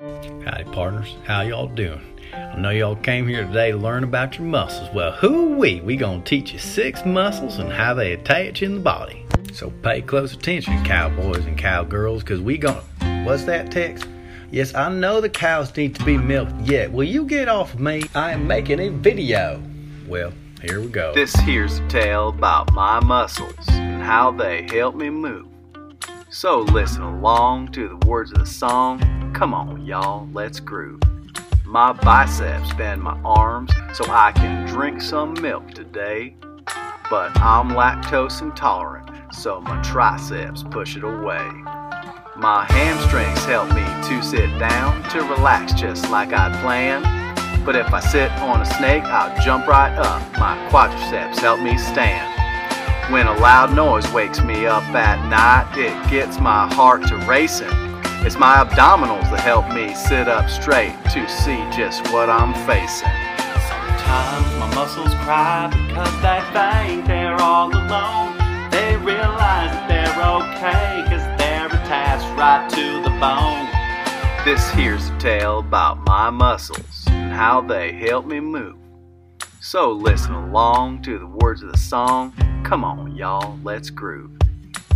Howdy, partners. How y'all doing? I know y'all came here today to learn about your muscles. Well, who we? We gonna teach you six muscles and how they attach in the body. So pay close attention, cowboys and cowgirls, cause we gonna. What's that text? Yes, I know the cows need to be milked yet. Will you get off of me? I am making a video. Well, here we go. This here's a tale about my muscles and how they help me move. So listen along to the words of the song. Come on, y'all, let's groove. My biceps bend my arms so I can drink some milk today. But I'm lactose intolerant, so my triceps push it away. My hamstrings help me to sit down to relax just like I'd planned. But if I sit on a snake, I'll jump right up. My quadriceps help me stand. When a loud noise wakes me up at night, it gets my heart to racing. It's my abdominals that help me sit up straight to see just what I'm facing. Sometimes my muscles cry because they think they're all alone. They realize that they're okay because they're attached right to the bone. This here's a tale about my muscles and how they help me move. So listen along to the words of the song. Come on, y'all, let's groove.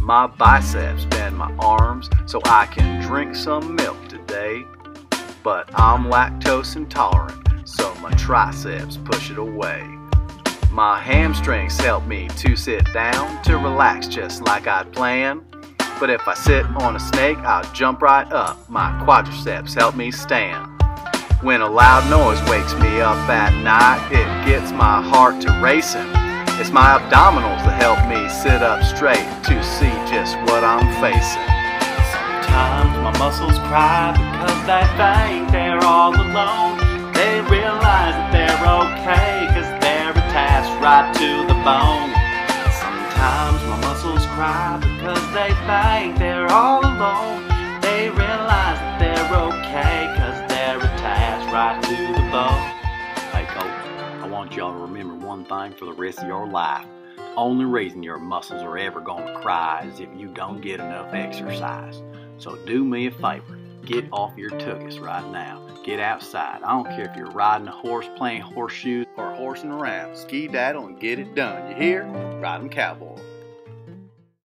My biceps bend my arms so I can drink some milk today. But I'm lactose intolerant, so my triceps push it away. My hamstrings help me to sit down to relax just like I'd planned. But if I sit on a snake, I'll jump right up. My quadriceps help me stand. When a loud noise wakes me up at night, it gets my heart to racing. It's my abdominals that help me sit up straight to see just what I'm facing. Sometimes my muscles cry because they think they're all alone. They realize that they're okay because they're attached right to the bone. Sometimes my muscles cry because they think they're all alone. They realize that they're okay because they're attached right to the bone. Hey, I want y'all to remember one thing for the rest of your life. Only reason your muscles are ever going to cry is if you don't get enough exercise. So do me a favor. Get off your tuchus right now. Get outside. I don't care if you're riding a horse, playing horseshoes, or horsing around. Ski daddle and get it done. You hear? Ride 'em cowboy.